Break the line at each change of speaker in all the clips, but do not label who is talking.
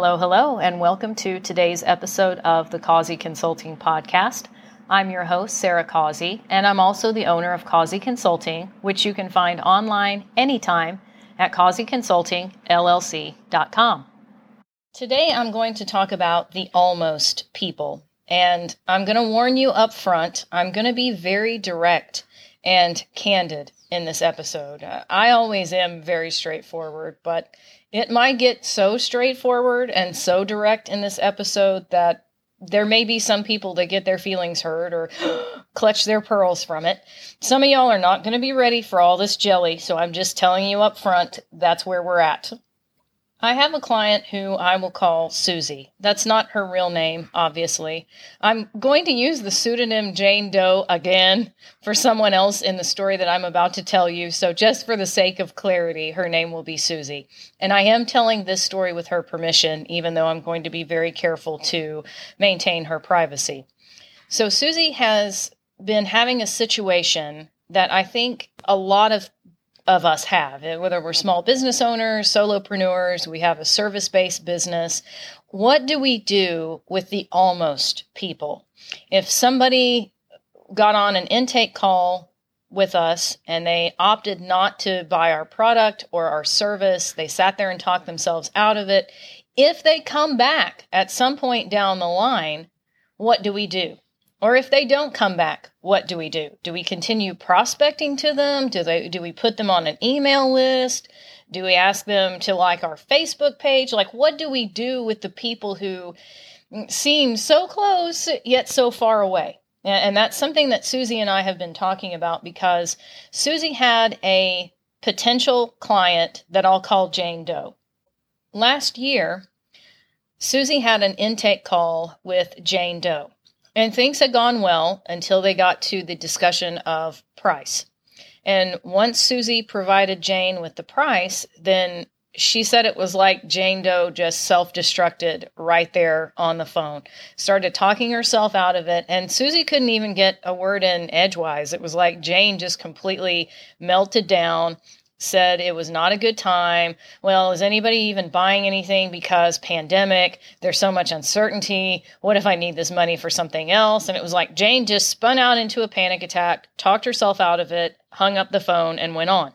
Hello, hello, and welcome to today's episode of the Causey Consulting Podcast. I'm your host, Sarah Causey, and I'm also the owner of Causey Consulting, which you can find online anytime at causeyconsultingllc.com. Today I'm going to talk about the almost people, and I'm going to warn you up front, I'm going to be very direct and candid in this episode. I always am very straightforward, but it might get so straightforward and so direct in this episode that there may be some people that get their feelings hurt or clutch their pearls from it. Some of y'all are not going to be ready for all this jelly, so I'm just telling you up front that's where we're at. I have a client who I will call Susie. That's not her real name, obviously. I'm going to use the pseudonym Jane Doe again for someone else in the story that I'm about to tell you. So, just for the sake of clarity, her name will be Susie. And I am telling this story with her permission, even though I'm going to be very careful to maintain her privacy. So, Susie has been having a situation that I think a lot of of us have, eh, whether we're small business owners, solopreneurs, we have a service based business. What do we do with the almost people? If somebody got on an intake call with us and they opted not to buy our product or our service, they sat there and talked themselves out of it. If they come back at some point down the line, what do we do? Or if they don't come back, what do we do? Do we continue prospecting to them? Do they do we put them on an email list? Do we ask them to like our Facebook page? Like what do we do with the people who seem so close yet so far away? And that's something that Susie and I have been talking about because Susie had a potential client that I'll call Jane Doe. Last year, Susie had an intake call with Jane Doe. And things had gone well until they got to the discussion of price. And once Susie provided Jane with the price, then she said it was like Jane Doe just self destructed right there on the phone, started talking herself out of it. And Susie couldn't even get a word in edgewise. It was like Jane just completely melted down said it was not a good time. Well, is anybody even buying anything because pandemic? There's so much uncertainty. What if I need this money for something else? And it was like Jane just spun out into a panic attack, talked herself out of it, hung up the phone, and went on.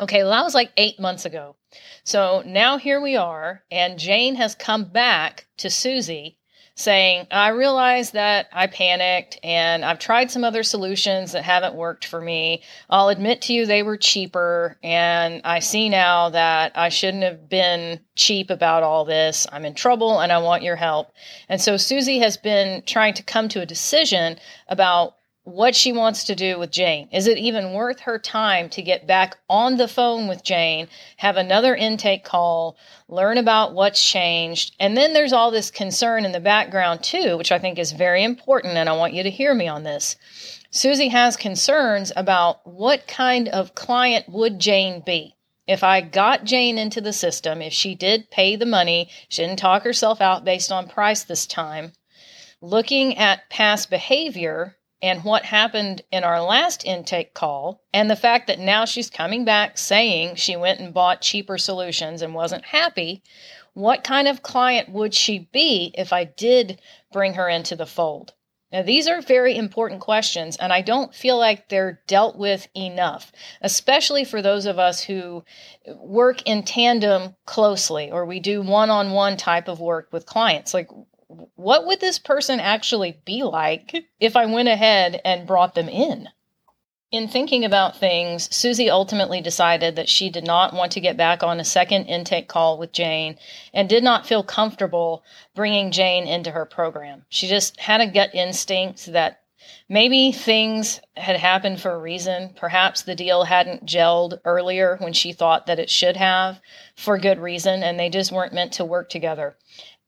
Okay, well, that was like eight months ago. So now here we are, and Jane has come back to Susie saying, I realize that I panicked and I've tried some other solutions that haven't worked for me. I'll admit to you they were cheaper, and I see now that I shouldn't have been cheap about all this. I'm in trouble and I want your help. And so Susie has been trying to come to a decision about what she wants to do with Jane. Is it even worth her time to get back on the phone with Jane, have another intake call, learn about what's changed? And then there's all this concern in the background, too, which I think is very important. And I want you to hear me on this. Susie has concerns about what kind of client would Jane be? If I got Jane into the system, if she did pay the money, she didn't talk herself out based on price this time, looking at past behavior, and what happened in our last intake call, and the fact that now she's coming back saying she went and bought cheaper solutions and wasn't happy, what kind of client would she be if I did bring her into the fold? Now, these are very important questions, and I don't feel like they're dealt with enough, especially for those of us who work in tandem closely or we do one on one type of work with clients. Like, what would this person actually be like if I went ahead and brought them in? In thinking about things, Susie ultimately decided that she did not want to get back on a second intake call with Jane and did not feel comfortable bringing Jane into her program. She just had a gut instinct that maybe things had happened for a reason. Perhaps the deal hadn't gelled earlier when she thought that it should have for good reason, and they just weren't meant to work together.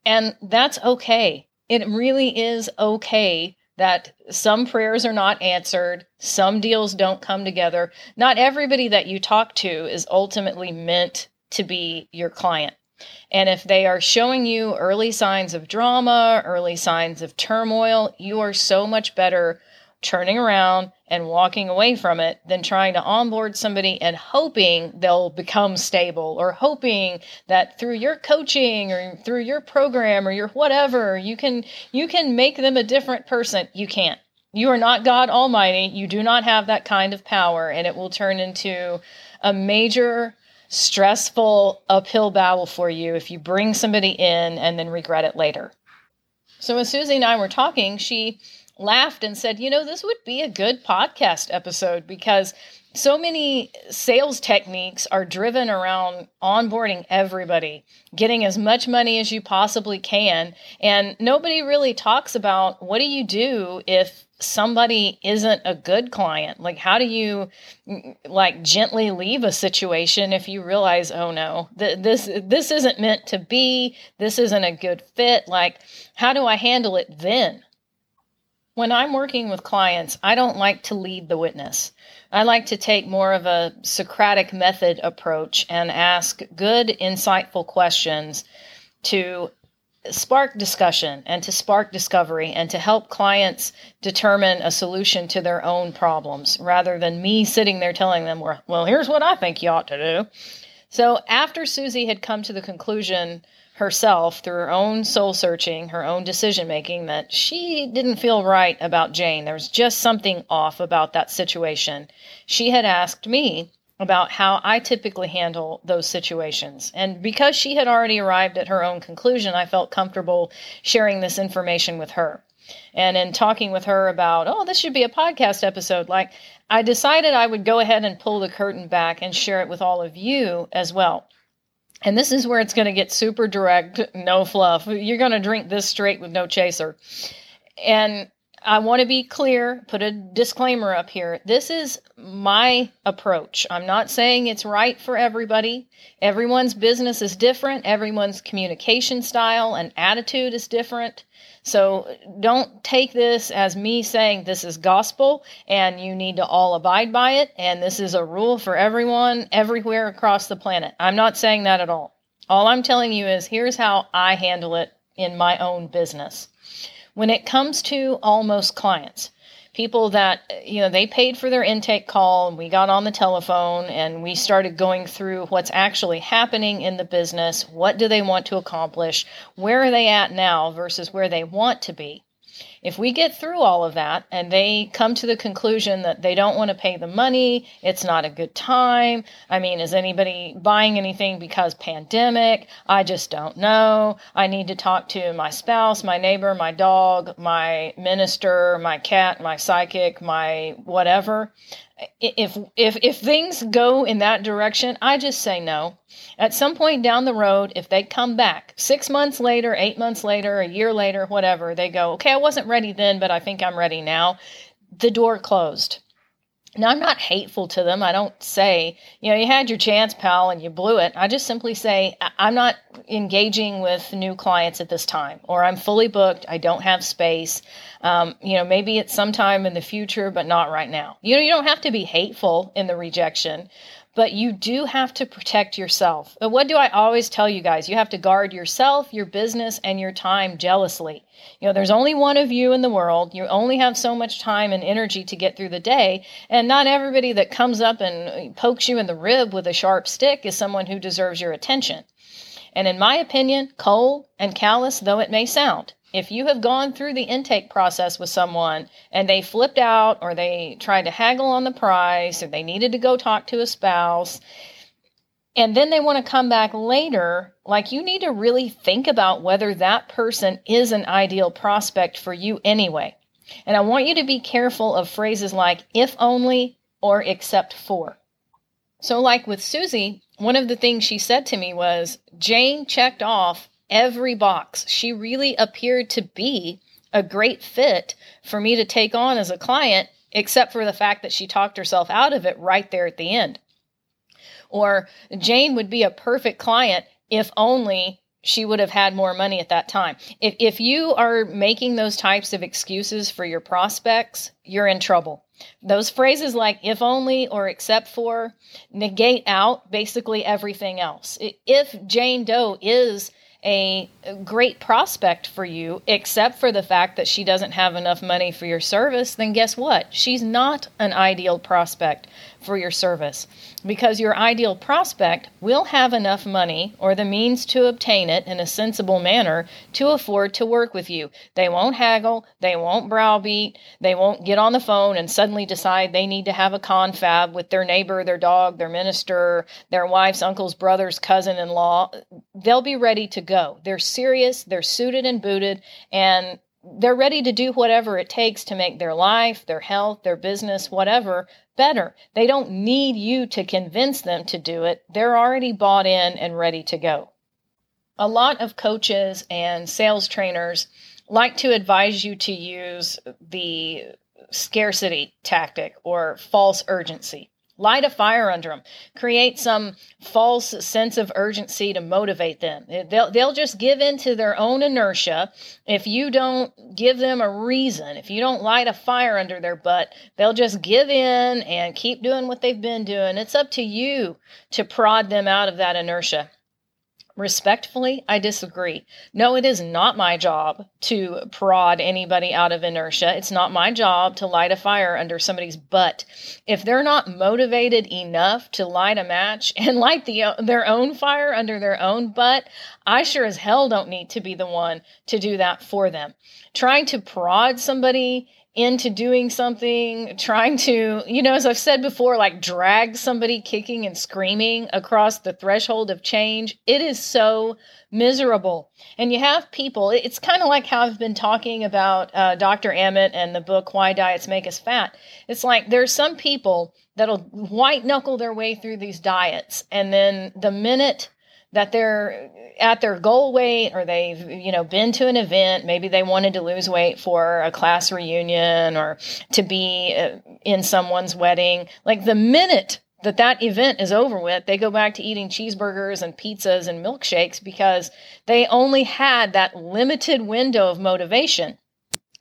And that's okay. It really is okay that some prayers are not answered, some deals don't come together. Not everybody that you talk to is ultimately meant to be your client. And if they are showing you early signs of drama, early signs of turmoil, you are so much better turning around and walking away from it than trying to onboard somebody and hoping they'll become stable or hoping that through your coaching or through your program or your whatever you can you can make them a different person. You can't. You are not god almighty. You do not have that kind of power and it will turn into a major stressful uphill battle for you if you bring somebody in and then regret it later. So as susie and i were talking she laughed and said, You know, this would be a good podcast episode because so many sales techniques are driven around onboarding everybody, getting as much money as you possibly can. And nobody really talks about what do you do if somebody isn't a good client? Like, how do you like gently leave a situation if you realize, oh no, th- this this isn't meant to be, this isn't a good fit? Like, how do I handle it then? When I'm working with clients, I don't like to lead the witness. I like to take more of a Socratic method approach and ask good, insightful questions to spark discussion and to spark discovery and to help clients determine a solution to their own problems rather than me sitting there telling them, well, here's what I think you ought to do. So after Susie had come to the conclusion herself through her own soul searching, her own decision making, that she didn't feel right about Jane. There was just something off about that situation. She had asked me about how I typically handle those situations. And because she had already arrived at her own conclusion, I felt comfortable sharing this information with her. And in talking with her about, oh, this should be a podcast episode, like I decided I would go ahead and pull the curtain back and share it with all of you as well. And this is where it's going to get super direct, no fluff. You're going to drink this straight with no chaser. And I want to be clear, put a disclaimer up here. This is my approach. I'm not saying it's right for everybody. Everyone's business is different, everyone's communication style and attitude is different. So don't take this as me saying this is gospel and you need to all abide by it and this is a rule for everyone everywhere across the planet. I'm not saying that at all. All I'm telling you is here's how I handle it in my own business. When it comes to almost clients, people that you know they paid for their intake call and we got on the telephone and we started going through what's actually happening in the business what do they want to accomplish where are they at now versus where they want to be if we get through all of that and they come to the conclusion that they don't want to pay the money, it's not a good time. I mean, is anybody buying anything because pandemic? I just don't know. I need to talk to my spouse, my neighbor, my dog, my minister, my cat, my psychic, my whatever if if if things go in that direction, I just say no. At some point down the road, if they come back six months later, eight months later, a year later, whatever, they go, okay, I wasn't ready then, but I think I'm ready now. The door closed. Now, I'm not hateful to them. I don't say, you know, you had your chance, pal, and you blew it. I just simply say, I'm not engaging with new clients at this time, or I'm fully booked. I don't have space. Um, you know, maybe it's sometime in the future, but not right now. You know, you don't have to be hateful in the rejection, but you do have to protect yourself. But what do I always tell you guys? You have to guard yourself, your business, and your time jealously. You know, there's only one of you in the world. You only have so much time and energy to get through the day. And not everybody that comes up and uh, pokes you in the rib with a sharp stick is someone who deserves your attention. And in my opinion, cold and callous though it may sound, if you have gone through the intake process with someone and they flipped out or they tried to haggle on the price or they needed to go talk to a spouse and then they want to come back later, like you need to really think about whether that person is an ideal prospect for you anyway. And I want you to be careful of phrases like if only or except for. So, like with Susie, one of the things she said to me was Jane checked off every box. She really appeared to be a great fit for me to take on as a client, except for the fact that she talked herself out of it right there at the end. Or Jane would be a perfect client if only she would have had more money at that time. If, if you are making those types of excuses for your prospects, you're in trouble. Those phrases like if only or except for negate out basically everything else. If Jane Doe is a great prospect for you, except for the fact that she doesn't have enough money for your service, then guess what? She's not an ideal prospect for your service because your ideal prospect will have enough money or the means to obtain it in a sensible manner to afford to work with you. They won't haggle, they won't browbeat, they won't get on the phone and suddenly decide they need to have a confab with their neighbor, their dog, their minister, their wife's uncle's brother's cousin in law. They'll be ready to go. They're serious, they're suited and booted, and they're ready to do whatever it takes to make their life, their health, their business, whatever, better. They don't need you to convince them to do it. They're already bought in and ready to go. A lot of coaches and sales trainers like to advise you to use the scarcity tactic or false urgency light a fire under them create some false sense of urgency to motivate them. They'll, they'll just give in to their own inertia. If you don't give them a reason if you don't light a fire under their butt they'll just give in and keep doing what they've been doing. It's up to you to prod them out of that inertia Respectfully, I disagree. No, it is not my job to prod anybody out of inertia. It's not my job to light a fire under somebody's butt. If they're not motivated enough to light a match and light the, their own fire under their own butt, I sure as hell don't need to be the one to do that for them. Trying to prod somebody into doing something, trying to, you know, as I've said before, like drag somebody kicking and screaming across the threshold of change. It is so miserable. And you have people, it's kind of like how I've been talking about uh, Dr. Emmett and the book Why Diets Make Us Fat. It's like there's some people that'll white knuckle their way through these diets. And then the minute that they're at their goal weight or they've you know been to an event. Maybe they wanted to lose weight for a class reunion or to be uh, in someone's wedding. Like the minute that that event is over with they go back to eating cheeseburgers and pizzas and milkshakes because they only had that limited window of motivation.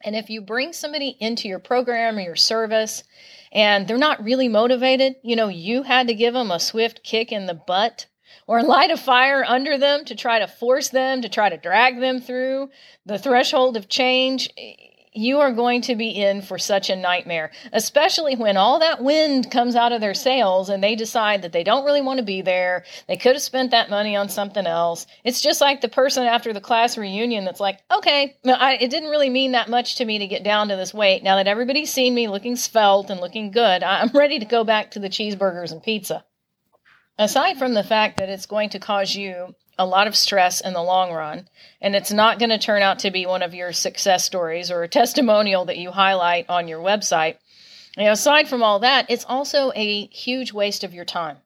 And if you bring somebody into your program or your service and they're not really motivated you know you had to give them a swift kick in the butt or light a fire under them to try to force them, to try to drag them through the threshold of change, you are going to be in for such a nightmare, especially when all that wind comes out of their sails and they decide that they don't really want to be there. They could have spent that money on something else. It's just like the person after the class reunion that's like, okay, I, it didn't really mean that much to me to get down to this weight. Now that everybody's seen me looking svelte and looking good, I'm ready to go back to the cheeseburgers and pizza. Aside from the fact that it's going to cause you a lot of stress in the long run, and it's not going to turn out to be one of your success stories or a testimonial that you highlight on your website. You know, aside from all that, it's also a huge waste of your time.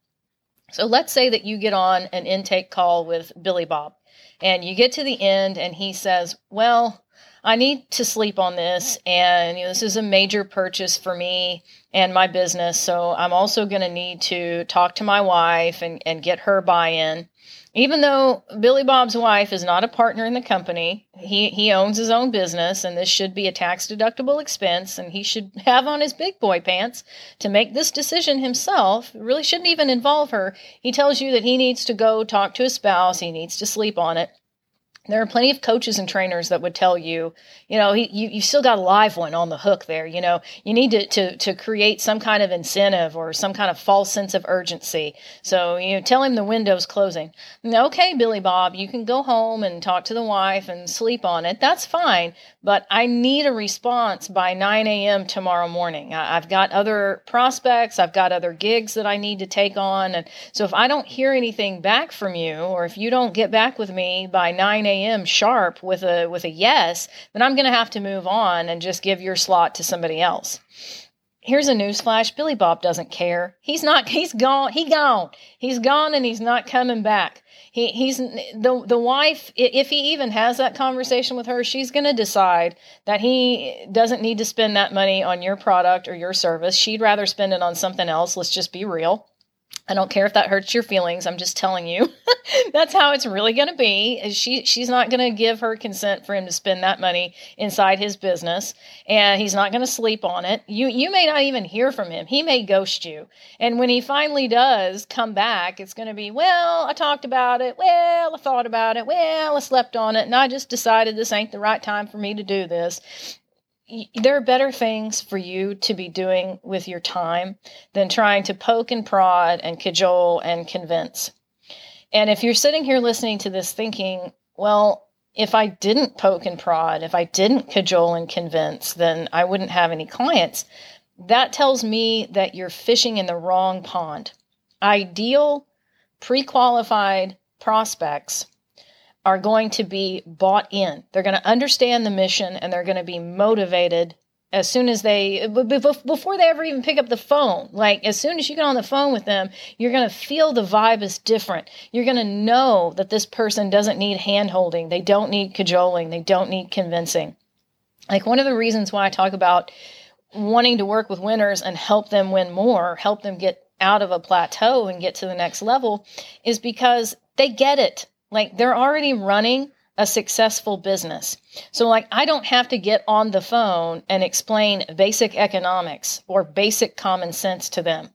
So let's say that you get on an intake call with Billy Bob, and you get to the end, and he says, Well, I need to sleep on this, and you know, this is a major purchase for me and my business. So I'm also going to need to talk to my wife and, and get her buy in. Even though Billy Bob's wife is not a partner in the company, he, he owns his own business, and this should be a tax deductible expense, and he should have on his big boy pants to make this decision himself. It really shouldn't even involve her. He tells you that he needs to go talk to his spouse, he needs to sleep on it there are plenty of coaches and trainers that would tell you, you know, you, you still got a live one on the hook there. You know, you need to, to, to create some kind of incentive or some kind of false sense of urgency. So, you know, tell him the window's closing. Okay, Billy Bob, you can go home and talk to the wife and sleep on it. That's fine. But I need a response by 9 a.m. tomorrow morning. I, I've got other prospects, I've got other gigs that I need to take on. And so if I don't hear anything back from you or if you don't get back with me by 9 a.m., sharp with a with a yes, then I'm going to have to move on and just give your slot to somebody else. Here's a newsflash: Billy Bob doesn't care. He's not. He's gone. He gone. He's gone, and he's not coming back. He, he's the the wife. If he even has that conversation with her, she's going to decide that he doesn't need to spend that money on your product or your service. She'd rather spend it on something else. Let's just be real. I don't care if that hurts your feelings. I'm just telling you. That's how it's really going to be. She she's not going to give her consent for him to spend that money inside his business and he's not going to sleep on it. You you may not even hear from him. He may ghost you. And when he finally does come back, it's going to be, "Well, I talked about it. Well, I thought about it. Well, I slept on it and I just decided this ain't the right time for me to do this." There are better things for you to be doing with your time than trying to poke and prod and cajole and convince. And if you're sitting here listening to this thinking, well, if I didn't poke and prod, if I didn't cajole and convince, then I wouldn't have any clients. That tells me that you're fishing in the wrong pond. Ideal, pre qualified prospects are going to be bought in. They're going to understand the mission and they're going to be motivated as soon as they before they ever even pick up the phone. Like as soon as you get on the phone with them you're going to feel the vibe is different. You're going to know that this person doesn't need hand holding they don't need cajoling. They don't need convincing. Like one of the reasons why i talk about wanting to work with winners and help them win more help them get out of a plateau and get to the next level is because they get it like they're already running a successful business. So, like, I don't have to get on the phone and explain basic economics or basic common sense to them.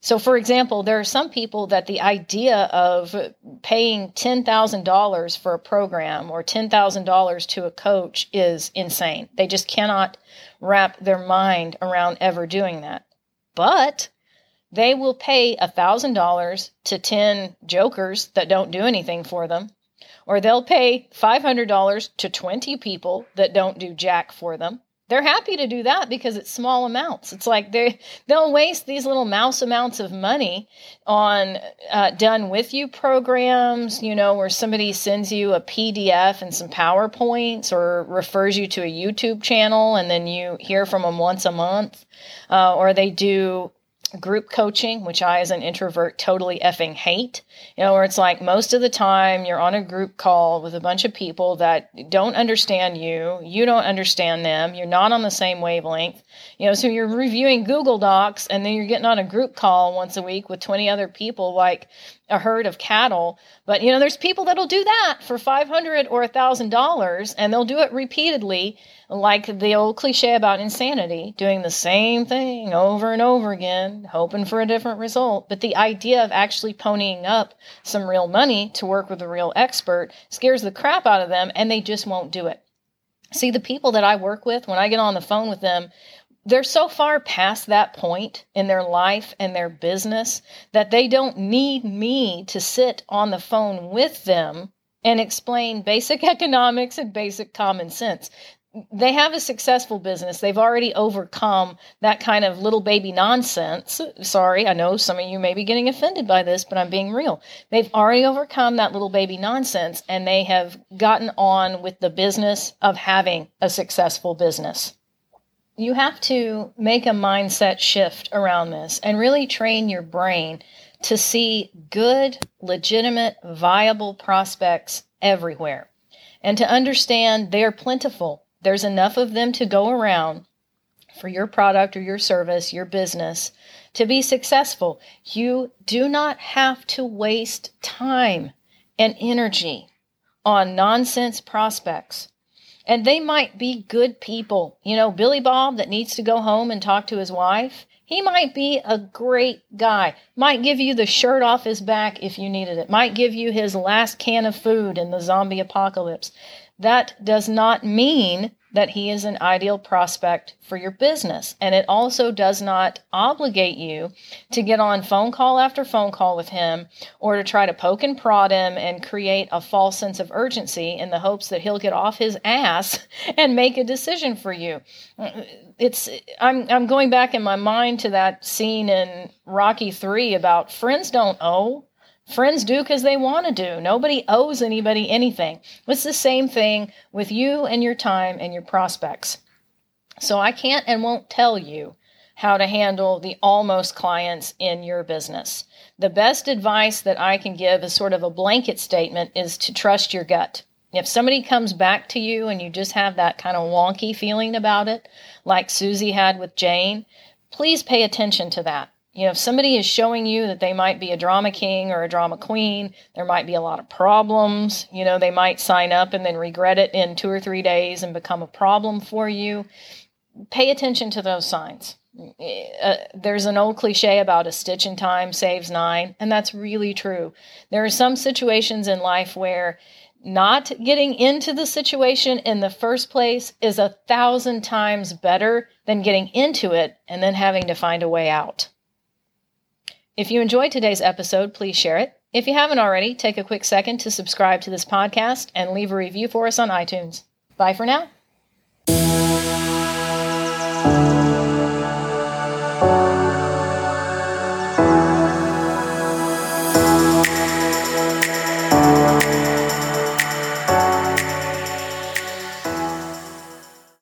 So, for example, there are some people that the idea of paying $10,000 for a program or $10,000 to a coach is insane. They just cannot wrap their mind around ever doing that. But they will pay $1,000 to 10 jokers that don't do anything for them, or they'll pay $500 to 20 people that don't do jack for them. They're happy to do that because it's small amounts. It's like they they'll waste these little mouse amounts of money on uh, done with you programs, you know, where somebody sends you a PDF and some PowerPoints or refers you to a YouTube channel and then you hear from them once a month, uh, or they do group coaching, which I, as an introvert, totally effing hate. You know, where it's like most of the time you're on a group call with a bunch of people that don't understand you, you don't understand them, you're not on the same wavelength. You know, so you're reviewing Google Docs and then you're getting on a group call once a week with 20 other people, like a herd of cattle. But you know, there's people that'll do that for 500 or a thousand dollars, and they'll do it repeatedly, like the old cliche about insanity, doing the same thing over and over again, hoping for a different result. But the idea of actually ponying up some real money to work with a real expert scares the crap out of them, and they just won't do it. See, the people that I work with, when I get on the phone with them, they're so far past that point in their life and their business that they don't need me to sit on the phone with them and explain basic economics and basic common sense. They have a successful business. They've already overcome that kind of little baby nonsense. Sorry, I know some of you may be getting offended by this, but I'm being real. They've already overcome that little baby nonsense and they have gotten on with the business of having a successful business you have to make a mindset shift around this and really train your brain to see good, legitimate, viable prospects everywhere and to understand they're plentiful. There's enough of them to go around for your product or your service, your business to be successful. You do not have to waste time and energy on nonsense prospects and they might be good people. You know, Billy Bob that needs to go home and talk to his wife, he might be a great guy. Might give you the shirt off his back if you needed it. Might give you his last can of food in the zombie apocalypse. That does not mean that he is an ideal prospect for your business. And it also does not obligate you to get on phone call after phone call with him or to try to poke and prod him and create a false sense of urgency in the hopes that he'll get off his ass and make a decision for you. It's I'm I'm going back in my mind to that scene in Rocky 3 about friends don't owe Friends do because they want to do. Nobody owes anybody anything. It's the same thing with you and your time and your prospects. So I can't and won't tell you how to handle the almost clients in your business. The best advice that I can give is sort of a blanket statement is to trust your gut. If somebody comes back to you and you just have that kind of wonky feeling about it, like Susie had with Jane, please pay attention to that You know, if somebody is showing you that they might be a drama king or a drama queen, there might be a lot of problems. You know, they might sign up and then regret it in two or three days and become a problem for you. Pay attention to those signs. Uh, there's an old cliche about a stitch in time saves nine, and that's really true. There are some situations in life where not getting into the situation in the first place is a thousand times better than getting into it and then having to find a way out. If you enjoyed today's episode, please share it. If you haven't already, take a quick second to subscribe to this podcast and leave a review for us on iTunes. Bye for now.